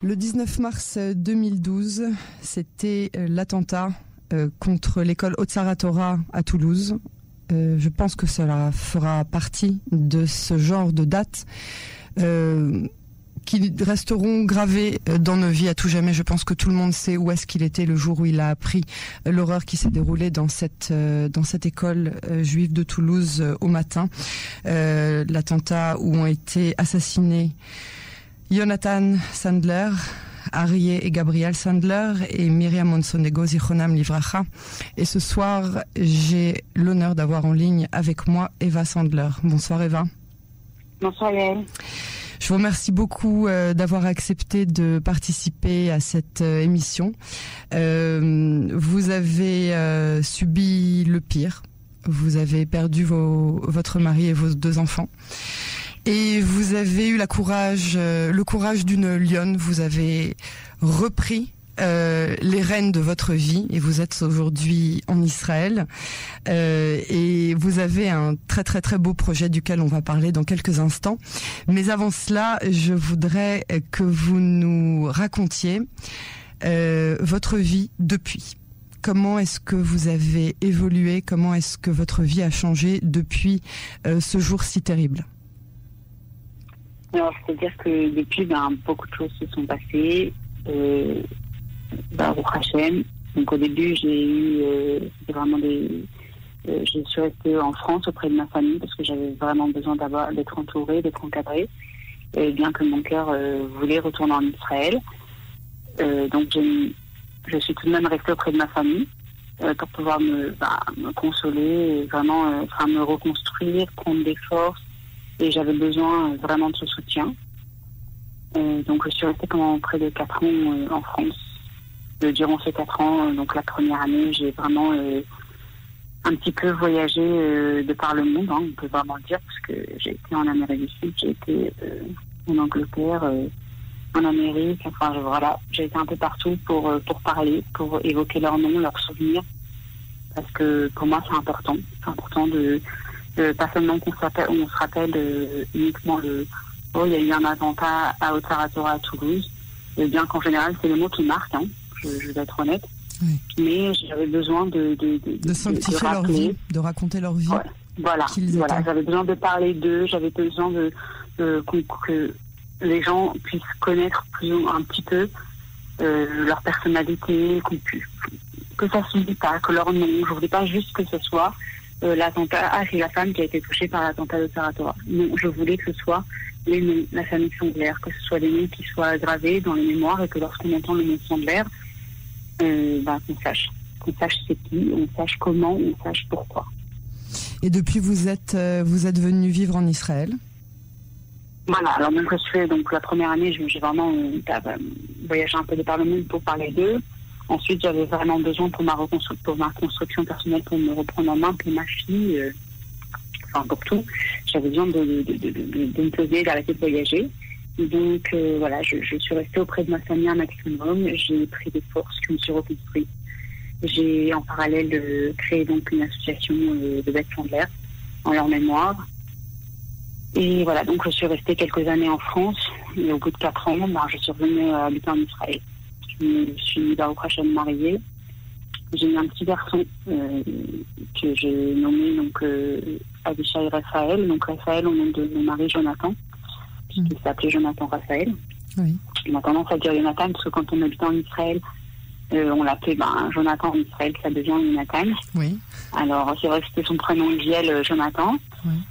Le 19 mars 2012, c'était euh, l'attentat euh, contre l'école Otsara à Toulouse. Euh, je pense que cela fera partie de ce genre de dates qui resteront gravées dans nos vies à tout jamais. Je pense que tout le monde sait où est-ce qu'il était le jour où il a appris l'horreur qui s'est déroulée dans cette école juive de Toulouse au matin. L'attentat où ont été assassinés Jonathan Sandler, Arié et Gabriel Sandler et Myriam Monsonego Zichonam Livracha. Et ce soir, j'ai l'honneur d'avoir en ligne avec moi Eva Sandler. Bonsoir Eva. Bonsoir Yael. Je vous remercie beaucoup euh, d'avoir accepté de participer à cette euh, émission. Euh, vous avez subi le pire. Vous avez perdu vos, votre mari et vos deux enfants. Et vous avez eu la courage, euh, le courage d'une lionne. Vous avez repris euh, les rênes de votre vie et vous êtes aujourd'hui en Israël euh, et vous avez un très très très beau projet duquel on va parler dans quelques instants. Mais avant cela, je voudrais que vous nous racontiez votre vie depuis. Comment est-ce que vous avez évolué? Comment est-ce que votre vie a changé depuis ce jour si terrible? Alors, c'est-à-dire que depuis, ben, beaucoup de choses se sont passées. Euh, ben, au Hachem. Donc, au début, j'ai eu euh, vraiment des. Euh, je suis restée en France auprès de ma famille parce que j'avais vraiment besoin d'avoir d'être entourée, d'être encadrée. Et bien que mon cœur euh, voulait retourner en Israël. Euh, donc, je suis tout de même restée auprès de ma famille pour pouvoir me, ben, me consoler, vraiment enfin, me reconstruire, prendre des forces et j'avais besoin euh, vraiment de ce soutien. Euh, donc je suis restée pendant près de 4 ans euh, en France. durant ces 4 ans, donc la première année, j'ai vraiment un petit peu voyagé de par le monde, hein, on peut vraiment le dire, parce que j'ai été en Amérique du Sud, j'ai été en Angleterre, en Amérique, enfin voilà, j'ai été un peu partout pour, pour parler, pour évoquer leurs noms, leurs souvenirs, parce que pour moi c'est important, c'est important de, pas seulement qu'on on se rappelle euh, uniquement le oh il y a eu un attentat à Otsaratora à Toulouse, et bien qu'en général c'est le mot qui marque, hein, je, vais être honnête. Mais j'avais besoin de de, de, de sanctifier leur vie, de raconter leur vie. Voilà, voilà. J'avais besoin de parler d'eux, j'avais besoin de, que les gens puissent connaître plus ou un petit peu euh, leur personnalité, que ça se dit pas, que leur nom. Je voulais pas juste que ce soit euh, l'attentat, ah, c'est la femme qui a été touchée par l'attentat de Saratora. Non, je voulais que ce soit les noms, la famille Sandler, que ce soit des noms qui soient gravés dans les mémoires et que lorsqu'on entend le nom Sandler, euh, bah, qu'on sache. Qu'on sache c'est qui, on sache comment, on sache pourquoi. Et depuis, vous êtes, euh, vous êtes venu vivre en Israël? Voilà, alors donc, je fais, donc la première année, j'ai vraiment euh, voyagé un peu de par le monde pour parler d'eux. Ensuite, j'avais vraiment besoin pour ma, pour ma construction personnelle, pour me reprendre en main, pour ma fille, euh, enfin pour tout. J'avais besoin de, me poser, d'arrêter de voyager. Donc euh, voilà, je, suis restée auprès de ma famille un maximum. J'ai pris des forces, je me suis reconstruite. J'ai en parallèle euh, créé donc une association de bêtes l'air en leur mémoire. Et voilà, donc je suis restée quelques années en France. Et au bout de quatre ans, ben, je suis revenue habiter en Israël je suis au prochain mariée. J'ai eu un petit garçon euh, que j'ai nommé donc euh, Abishai Raphaël, donc Raphaël au nom de mon mari Jonathan, qui mm. s'appelait Jonathan Raphaël. Oui. On a tendance à dire Jonathan parce que quand on habite en Israël, euh, on l'appelait ben, Jonathan en Israël, ça devient Jonathan. Oui. Alors c'est vrai que c'était son prénom usuel Jonathan,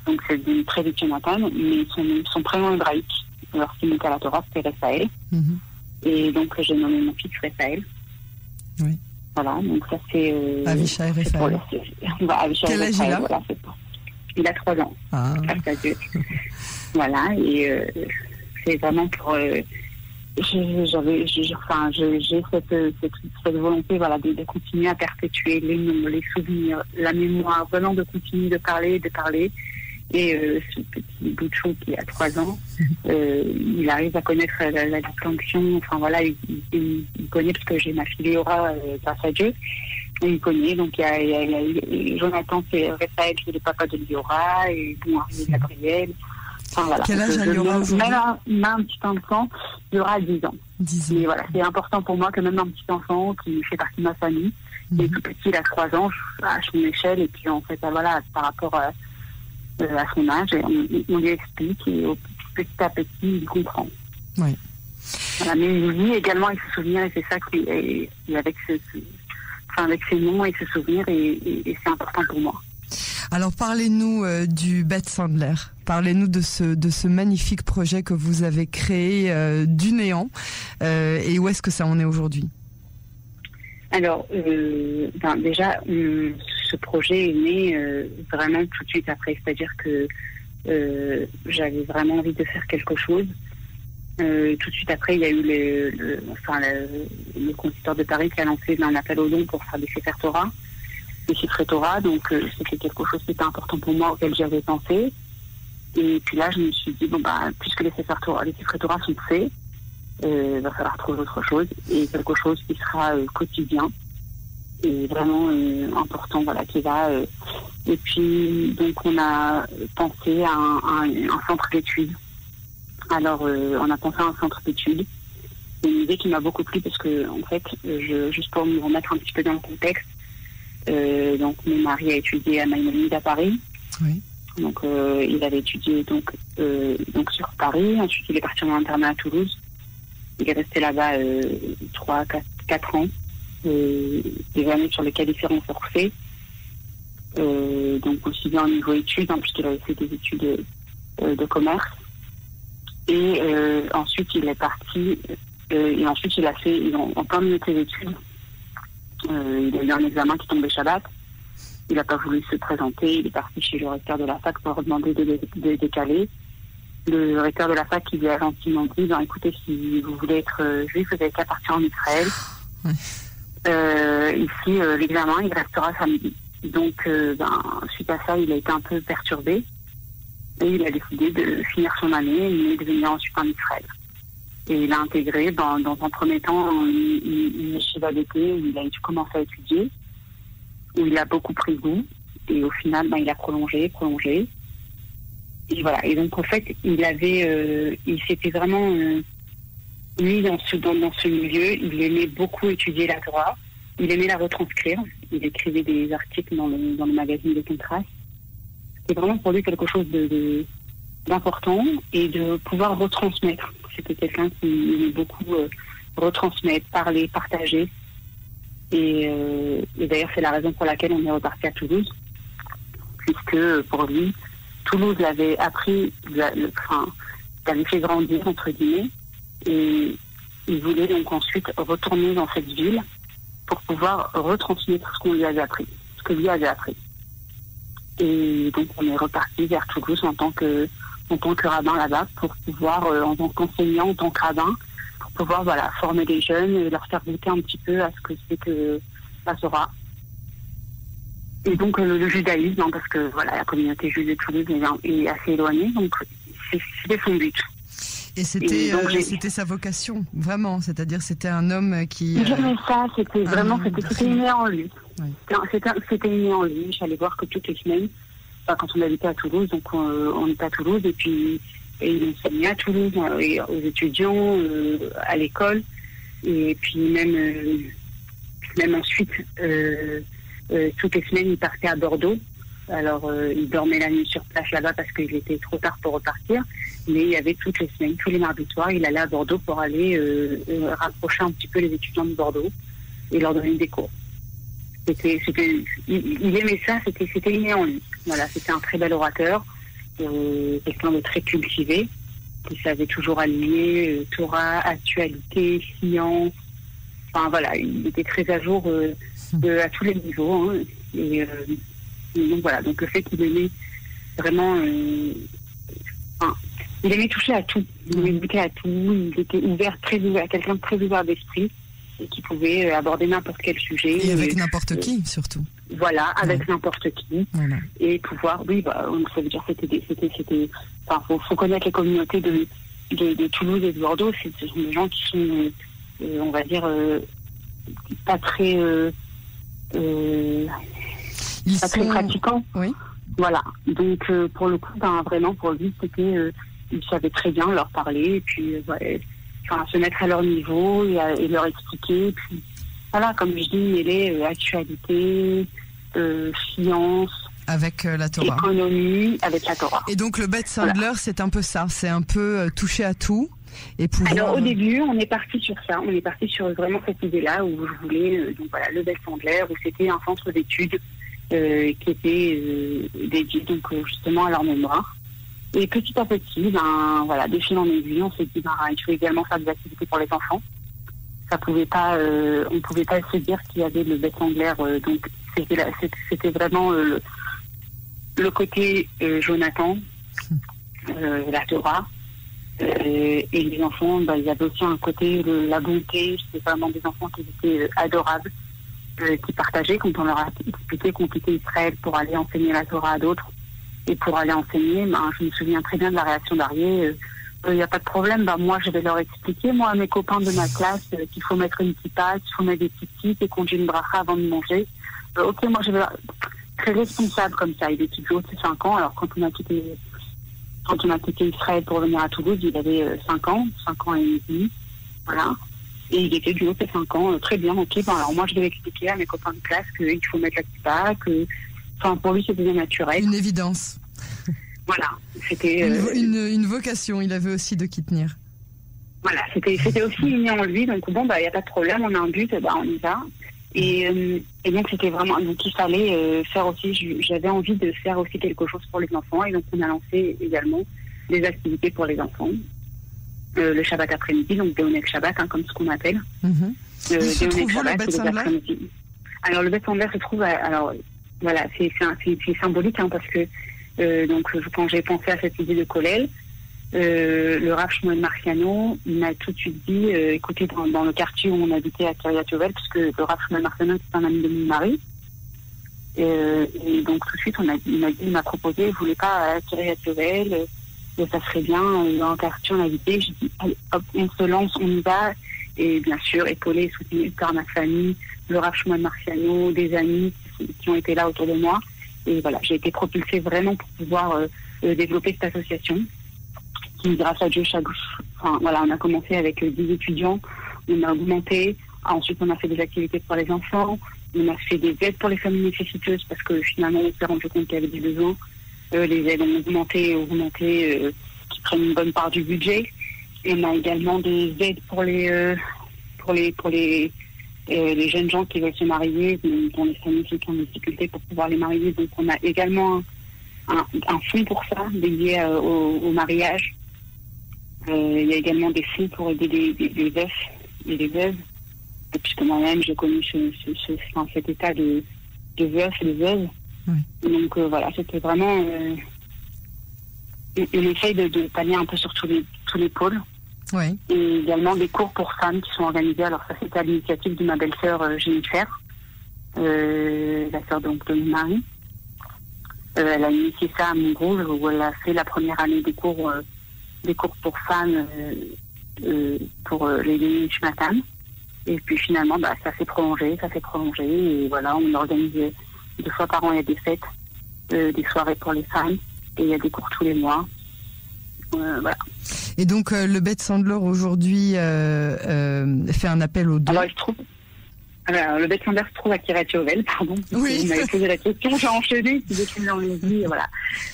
donc c'est très vite Jonathan, mais son, son prénom hébraïque, lorsqu'il était à la Torah, c'était Raphaël. Mm-hmm. Et donc, j'ai nommé mon fils Raphaël. Oui. Voilà, donc ça c'est. Euh, Avishai Raphaël. Bah, Quel âge il a voilà, Il a 3 ans. Ah. voilà, et euh, c'est vraiment pour. Euh, j'avais enfin j'ai cette, cette, cette, volonté voilà de, de, continuer à perpétuer les noms les souvenirs la mémoire vraiment de continuer de parler de parler et euh, ce petit bout de chou qui a trois ans, euh, il arrive à connaître la, la distinction. Enfin voilà, il, il, il, connaît parce que j'ai ma fille Léora euh, grâce à Dieu. Et il connaît, donc il y a, il y a, il y a Jonathan, c'est Raphaël, c'est le papa de Léora, et bon, Gabriel. Enfin, voilà. Quel âge a Léora aujourd'hui Même un, un petit enfant, Léora a 10 ans. Mais voilà, c'est important pour moi que même un petit enfant qui fait partie de ma famille, qui est mhm. tout petit, il a 3 ans, à son échelle, et puis en fait, bah, voilà, par rapport à, à son âge, on, lui explique, et petit à petit, il comprend. Oui. Voilà, mais il lit également avec se souvenir, et c'est ça qui est, avec, ce, enfin, avec ses noms et ses souvenirs, et, et c'est important pour moi. Alors parlez-nous euh, du Bête Sandler. Parlez-nous de ce, de ce magnifique projet que vous avez créé euh, du néant. Euh, et où est-ce que ça en est aujourd'hui? Alors, ben, déjà, ce projet est né vraiment tout de suite après. C'est-à-dire que j'avais vraiment envie de faire quelque chose. tout de suite après, il y a eu le, le, enfin, le, de Paris qui a lancé un appel aux dons pour faire des Sefer Torah des chiffres Torah, donc euh, c'était quelque chose qui était important pour moi, auquel j'avais pensé. Et puis là, je me suis dit, bon, bah, puisque les chiffres Torah, les Torah sont faits, euh, il va falloir trouver autre chose, et quelque chose qui sera euh, quotidien, et vraiment important, voilà, qui va... et puis, donc, on a pensé à un, centre d'études. Alors, on a pensé à un centre d'études. C'est une idée qui m'a beaucoup plu parce que, en fait, je, juste pour me remettre un petit peu dans le contexte, euh, donc mon mari a étudié à Maïmonide à Paris. Donc euh, il avait étudié donc euh, donc sur Paris. Ensuite il est parti en internat à Toulouse. Il est resté là-bas trois quatre ans. Des années sur lesquelles il s'est renforcé. donc aussi bien au niveau études, hein, puisqu'il avait fait des études de commerce. Et ensuite il est parti et ensuite il a fait en, en plein milieu de ses études euh, il a eu un examen qui tombait Shabbat. Il n'a pas voulu se présenter. Il est parti chez le recteur de la fac pour demander de, décaler. Le recteur de la fac qui lui a gentiment dit ben, écoutez, si vous voulez être euh, juif, vous n'avez qu'à partir en Israël. Euh, ici, l'examen, il restera samedi. Donc, ben, suite à ça, il a été un peu perturbé. Et il a décidé de finir son année et de venir ensuite en Israël. Et il a intégré dans, dans un premier temps une, une yeshiva d'été où il a commencé à étudier, où il a beaucoup pris goût. Et au final, ben, il a prolongé, prolongé. Et voilà. Et donc, en fait, il avait, euh, il s'était vraiment euh, mis dans ce, dans, dans, ce milieu. Il aimait beaucoup étudier la Torah. Il aimait la retranscrire. Il écrivait des articles dans le, dans le magazine de contraste. C'était vraiment pour lui quelque chose de, d'important et de pouvoir retransmettre. C'était quelqu'un qui aimait beaucoup euh, retransmettre, parler, partager. Euh, et, d'ailleurs, c'est la raison pour laquelle on est reparti à Toulouse, puisque pour lui, Toulouse l'avait appris, enfin, l'avait fait grandir, entre guillemets, et il voulait donc ensuite retourner dans cette ville pour pouvoir retransmettre ce qu'on lui avait appris, ce que lui avait appris. Et donc on est reparti vers Toulouse en tant que en tant que rabbin là-bas pour pouvoir, euh, en tant qu'enseignant, en tant que rabbin, pour pouvoir voilà, former des jeunes et leur faire goûter un petit peu à ce que c'est que la Torah. Et donc euh, le, judaïsme, hein, parce que voilà, la communauté juive de Toulouse est, assez éloignée, donc c'était son but. Et c'était euh, c'était sa vocation, vraiment. C'est-à-dire c'était un homme qui. J'aimais ça. C'était vraiment c'était inné en lui. C'était inné en lui. J'allais voir que toutes les semaines, quand on habitait à Toulouse, donc euh, on, était à Toulouse et puis il enseignait à Toulouse euh, aux étudiants, euh, à l'école et puis même même ensuite toutes les semaines il partait à Bordeaux. Alors il dormait la nuit sur place là-bas parce qu'il était trop tard pour repartir, mais il y avait toutes les semaines, tous les mardis soirs, il allait à Bordeaux pour aller rapprocher un petit peu les étudiants de Bordeaux et leur donner des cours. C'était, c'était, il, aimait ça, c'était, c'était inné en lui. Voilà, c'était un très bel orateur, euh, quelqu'un de très cultivé, qui savait toujours aligner euh, Torah, actualité, science. Enfin voilà, il était très à jour euh, à tous les niveaux. Hein. et, donc voilà, donc le fait qu'il aimait vraiment, enfin, il aimait toucher à tout, il aimait à tout, il était ouvert, très ouvert, quelqu'un de très ouvert d'esprit et qui pouvait euh, aborder n'importe quel sujet. Et avec n'importe qui, surtout. Voilà, avec n'importe qui. Et pouvoir, oui, bah, ça veut dire c'était, c'était, c'était, enfin, faut, faut, connaître les communautés de, de, Toulouse et de Bordeaux. Ce sont des gens qui sont, euh, euh, on va dire, pas très, pas très pratiquants. Oui. Voilà. Donc, pour le coup, ben, vraiment, pour lui, c'était, il savait très bien leur parler. Et puis, ouais, enfin, se mettre à leur niveau et, à- et leur expliquer. Puis, voilà, comme je dis, mêler euh, actualité, euh, science, Avec euh, la Torah. économie avec la Torah. Et donc le Beth Sandler, c'est un peu ça, c'est un peu euh, toucher à tout et pouvoir. Alors au début, on est parti sur ça, on est parti sur vraiment cette idée-là où je voulais euh, donc voilà le Bell Sandler où c'était un centre d'études euh, qui était euh, dédié donc euh, justement à leur mémoire. Et petit à petit, ben voilà, de fil en aiguille, on s'est dit ben il faut également faire des activités pour les enfants. Ça pouvait pas, euh, on pouvait pas se dire qu'il y avait le Sandler, euh, donc c'était vraiment le, le côté Jonathan, la Torah. Et les enfants, bah, il y avait aussi un côté de la bonté. C'était vraiment des enfants qui étaient adorables, qui partageaient quand on leur a expliqué qu'on quittait Israël pour aller enseigner la Torah à d'autres. Et pour aller enseigner, ben, je me souviens très bien de la réaction d'Arié. Il n'y a pas de problème, bah, moi je vais leur expliquer, moi à mes copains de ma classe, euh, qu'il faut mettre une kippa, qu'il faut mettre des petites et qu'on dit une bracha avant de manger. Euh, ok, moi je vais très responsable comme ça. Il est tout haut de 5 ans, alors quand on a quitté quand on a quitté Israël pour venir à Toulouse, il avait euh, 5 ans, 5 ans et demi. Voilà. Et il était du haut de 5 ans, euh, très bien, ok. Alors moi, je devais expliquer à mes copains de classe qu'il faut mettre la kippa, que. Enfin, pour lui, c'était bien naturel. Une évidence, Voilà. C'était. une, euh, une, une vocation. Il avait aussi de qui tenir. Voilà, c'était c'était aussi inné en lui, donc bon, bah, il n'y a pas de problème, on a un but, bah, on y va. Et, euh, et donc, c'était vraiment. Donc, il fallait euh, faire aussi. J'avais envie de faire aussi quelque chose pour les enfants, et donc, on a lancé également des activités pour les enfants. Euh, le Shabbat après-midi, donc Béonek Shabbat, hein, comme ce qu'on appelle. Mhm. Euh, Où se trouve où, le Shabbat, Beth. Alors, le Beth se trouve. À, alors, voilà, c'est symbolique, hein, parce que euh, donc, quand j'ai pensé à cette idée de Kolel, euh, le Rav Shmuel Marciano, m'a tout de suite dit, euh, écoutez, dans, dans le quartier où on habitait à Kiryat Yovel, puisque le Rav Shmuel Marciano c'est un ami de mon mari, euh, et donc tout de suite, on a, il m'a dit, il m'a proposé, il voulait pas à Kiryat Yovel, ça serait bien, euh, dans le quartier on habitait. J'ai dit, allez, hop, on se lance, on y va, et bien sûr, épaulé et soutenu par ma famille, le Rav Shmuel Marciano, des amis qui, ont été là autour de moi. Et voilà, j'ai été propulsée vraiment pour pouvoir euh, euh, développer cette association qui, grâce à Dieu, chaque, enfin, voilà, on a commencé avec euh, 10 étudiants, on a augmenté, ensuite on a fait des activités pour les enfants, on a fait des aides pour les familles nécessiteuses parce que finalement on s'est rendu compte qu'il y avait des besoins. Euh, les aides ont augmenté, augmenté, euh, qui prennent une bonne part du budget. Et on a également des aides pour les, euh, pour les, pour les, les jeunes gens qui veulent se marier, dont les familles sont en difficulté pour pouvoir les marier. Donc on a également un, un, fonds pour ça, dédié au, au mariage. Il y a également des fonds pour aider des, des veufs et des veuves. Puisque moi-même, j'ai connu ce, cet état de, de veuf et de veuve. Donc euh, voilà, c'était vraiment... Euh, on- essaye de, de pallier un peu sur tous les, tous les pôles. Et également des cours pour femmes qui sont organisés. Alors ça, c'était à l'initiative de ma belle-sœur euh, Jennifer, euh, la sœur donc de mon mari. Euh, elle a initié ça à Montrouge où elle a fait la première année des cours, des cours pour femmes pour les Nishmatan. Et puis finalement, bah, ça s'est prolongé, ça s'est prolongé. Et voilà, on organise deux fois par an, il y a des fêtes, euh, des soirées pour les femmes. Et il y a des cours tous les mois. Euh, voilà. Et donc euh, le Beth Sandler aujourd'hui fait un appel aux dons. Alors, il se trouve. Alors, le Beth Sandler se trouve à Kiratiovel, pardon. Oui. Vous m'avez posé la question, j'ai enchaîné, si j'ai dans les vies, voilà.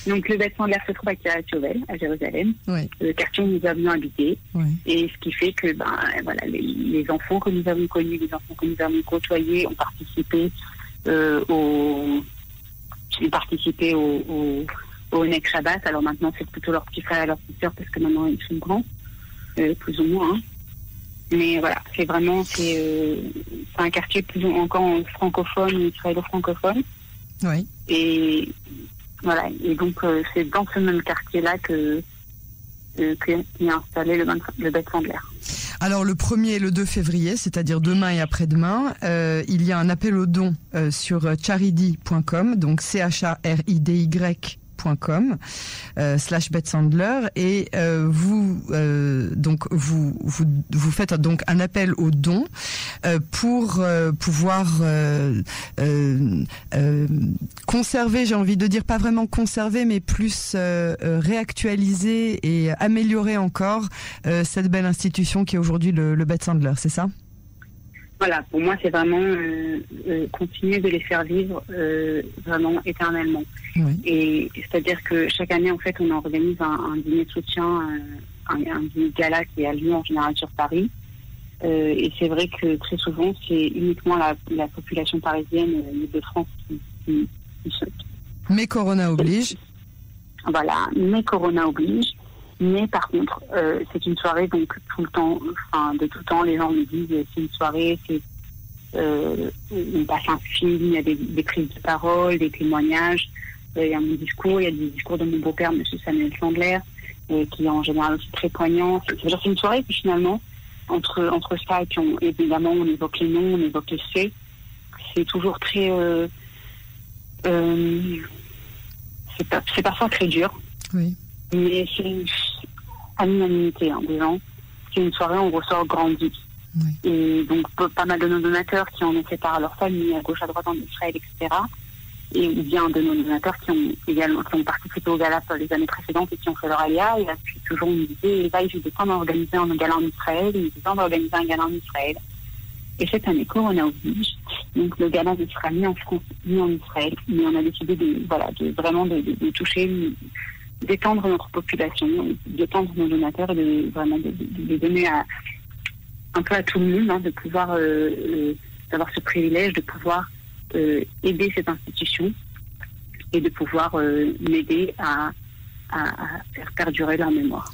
Donc, le Beth Sandler se trouve à Kiratiovel, à Jérusalem, Oui. le quartier où nous avions habité. Oui. Et ce qui fait que, ben, voilà, les, les enfants que nous avons connus, les enfants que nous avons côtoyés ont participé euh, au. ont participé au, au, au Nek Shabbat. Alors maintenant, c'est plutôt leurs petits frères et leurs petites sœurs parce que maintenant ils sont grands, euh, plus ou moins. hein. Mais voilà, c'est vraiment c'est euh, c'est un quartier plus ou encore francophone, israélo-francophone. Oui. Et voilà, et donc euh, c'est dans ce même quartier-là que que- qu'est installé le, le Beth Sandler. Alors le 1er et le 2 février, c'est-à-dire demain et après-demain, euh, il y a un appel aux dons euh, sur charity.com, donc c h a r i d charity.com slash Bette Sandler et vous donc vous, faites donc un appel aux dons pour pouvoir conserver, j'ai envie de dire pas vraiment conserver, mais plus réactualiser et améliorer encore cette belle institution qui est aujourd'hui le, le Bette Sandler, c'est ça? Voilà, pour moi, c'est vraiment euh, euh, continuer de les faire vivre euh, vraiment éternellement. Et c'est-à-dire que chaque année, en fait, on organise un, dîner de soutien, un, dîner de gala qui a lieu en général sur Paris. et c'est vrai que très souvent, c'est uniquement la, population parisienne de France qui, qui, Mais Corona oblige. Voilà, mais Corona oblige. Mais par contre, euh, c'est une soirée, donc tout le temps, enfin de tout temps, les gens me disent c'est une soirée, c'est euh, on passe un film, il y a des, prises de parole, des témoignages, euh, il y a mon discours, il y a des discours de mon beau-père, M. Samuel Chandler, qui est en général aussi très poignant. C'est une soirée qui finalement, entre, entre ça et puis évidemment on évoque les noms, on évoque les faits, c'est toujours très... c'est parfois très dur. Oui. Mais c'est à l'unanimité hein, des gens. C'est une soirée où on ressort grandi. Et donc, pas mal de nos donateurs qui en ont fait part à leur famille, à gauche, à droite, en Israël, etc. Et bien de nos donateurs qui ont également qui ont participé au gala les années précédentes et qui ont fait leur alia. Et puis, toujours, on me disait, là, j'ai temps d'organiser un gala en Israël, il des temps d'organiser un gala en Israël? Et cette année, Corona oblige. Donc, le gala ne sera ni en France, ni en Israël. Mais on a décidé de, voilà, de vraiment de, de toucher d'étendre notre population, d'étendre nos donateurs et de vraiment de, donner à, un peu à tout le monde, hein, de pouvoir euh, euh, d'avoir ce privilège de pouvoir euh, aider cette institution et de pouvoir m'aider à, faire perdurer leur mémoire.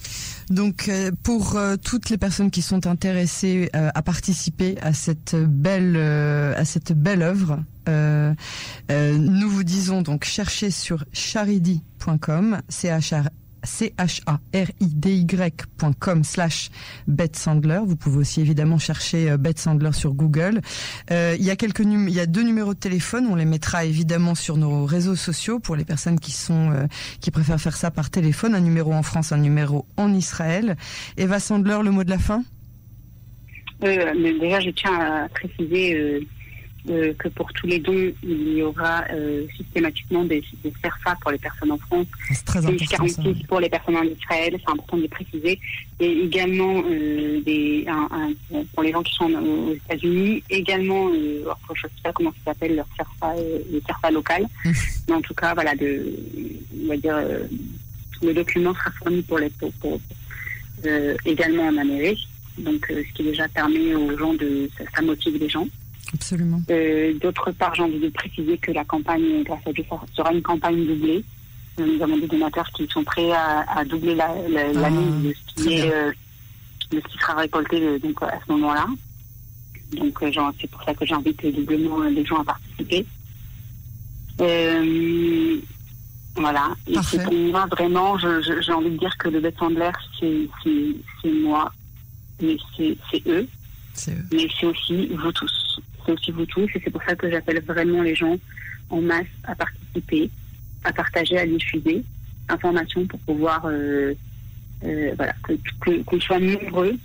Donc pour toutes les personnes qui sont intéressées à participer à cette belle à cette belle œuvre, nous vous disons donc cherchez sur charidi com c h r i d y.com slash Bette Sandler. Vous pouvez aussi évidemment chercher euh, Bette Sandler sur Google. Euh, il y a quelques il y a deux numéros de téléphone. On les mettra évidemment sur nos réseaux sociaux pour les personnes qui sont euh, qui préfèrent faire ça par téléphone. Un numéro en France, un numéro en Israël. Eva Sandler, le mot de la fin? déjà, je tiens à préciser euh, que pour tous les dons, il y aura euh, systématiquement des, des CERFA pour les personnes en France, des 46 pour les personnes en Israël, c'est important de le préciser, et également euh, des, un, pour les gens qui sont aux États-Unis, également, je ne sais pas comment ça s'appelle, leur CERFA, le CERFA local, mmh. mais en tout cas, voilà, de, on va dire, le document sera fourni pour les pour, pour également en Amérique, donc ce qui déjà permet aux gens de, ça motive les gens. Absolument. Euh, d'autre part, j'ai envie de préciser que la campagne, grâce à Dieu, sera une campagne doublée. Euh, nous avons des donateurs qui sont prêts à, doubler la, la, ah, de ce qui est, euh, de ce qui sera récolté donc à ce moment-là. Donc c'est pour ça que j'invite doublement les gens à participer. voilà. Et c'est pour moi vraiment, j'ai envie de dire que le Bête c'est moi, mais c'est eux. Mais c'est aussi vous tous c'est aussi vous tous. Et c'est pour ça que j'appelle vraiment les gens en masse à participer, à partager, à diffuser l'information pour pouvoir, euh, euh, voilà, qu'on soit nombreux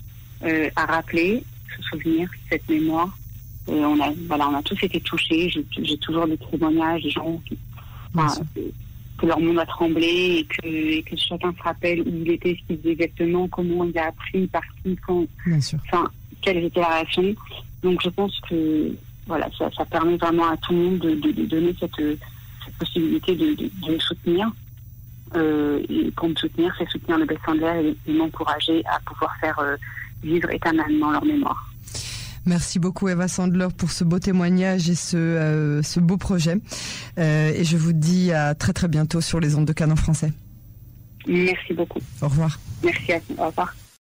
euh, à rappeler, se souvenir cette mémoire. on a, voilà, on a tous été touchés. J'ai toujours des témoignages des gens qui, que leur monde a tremblé et que, que, chacun se rappelle où il était, ce qu'il faisait exactement, comment il a appris, par qui, quand. Enfin, quelle était la réaction. Donc je pense que voilà, ça, permet vraiment à tout le monde de, donner cette, possibilité de, de, soutenir. Euh, et pour me soutenir, c'est soutenir le best-seller et, m'encourager à pouvoir faire euh, vivre éternellement leur mémoire. Merci beaucoup Eva Sandler pour ce beau témoignage et ce, euh, ce beau projet. et je vous dis à très très bientôt sur les ondes de Canon français. Merci beaucoup. Au revoir. Merci à vous. Au revoir.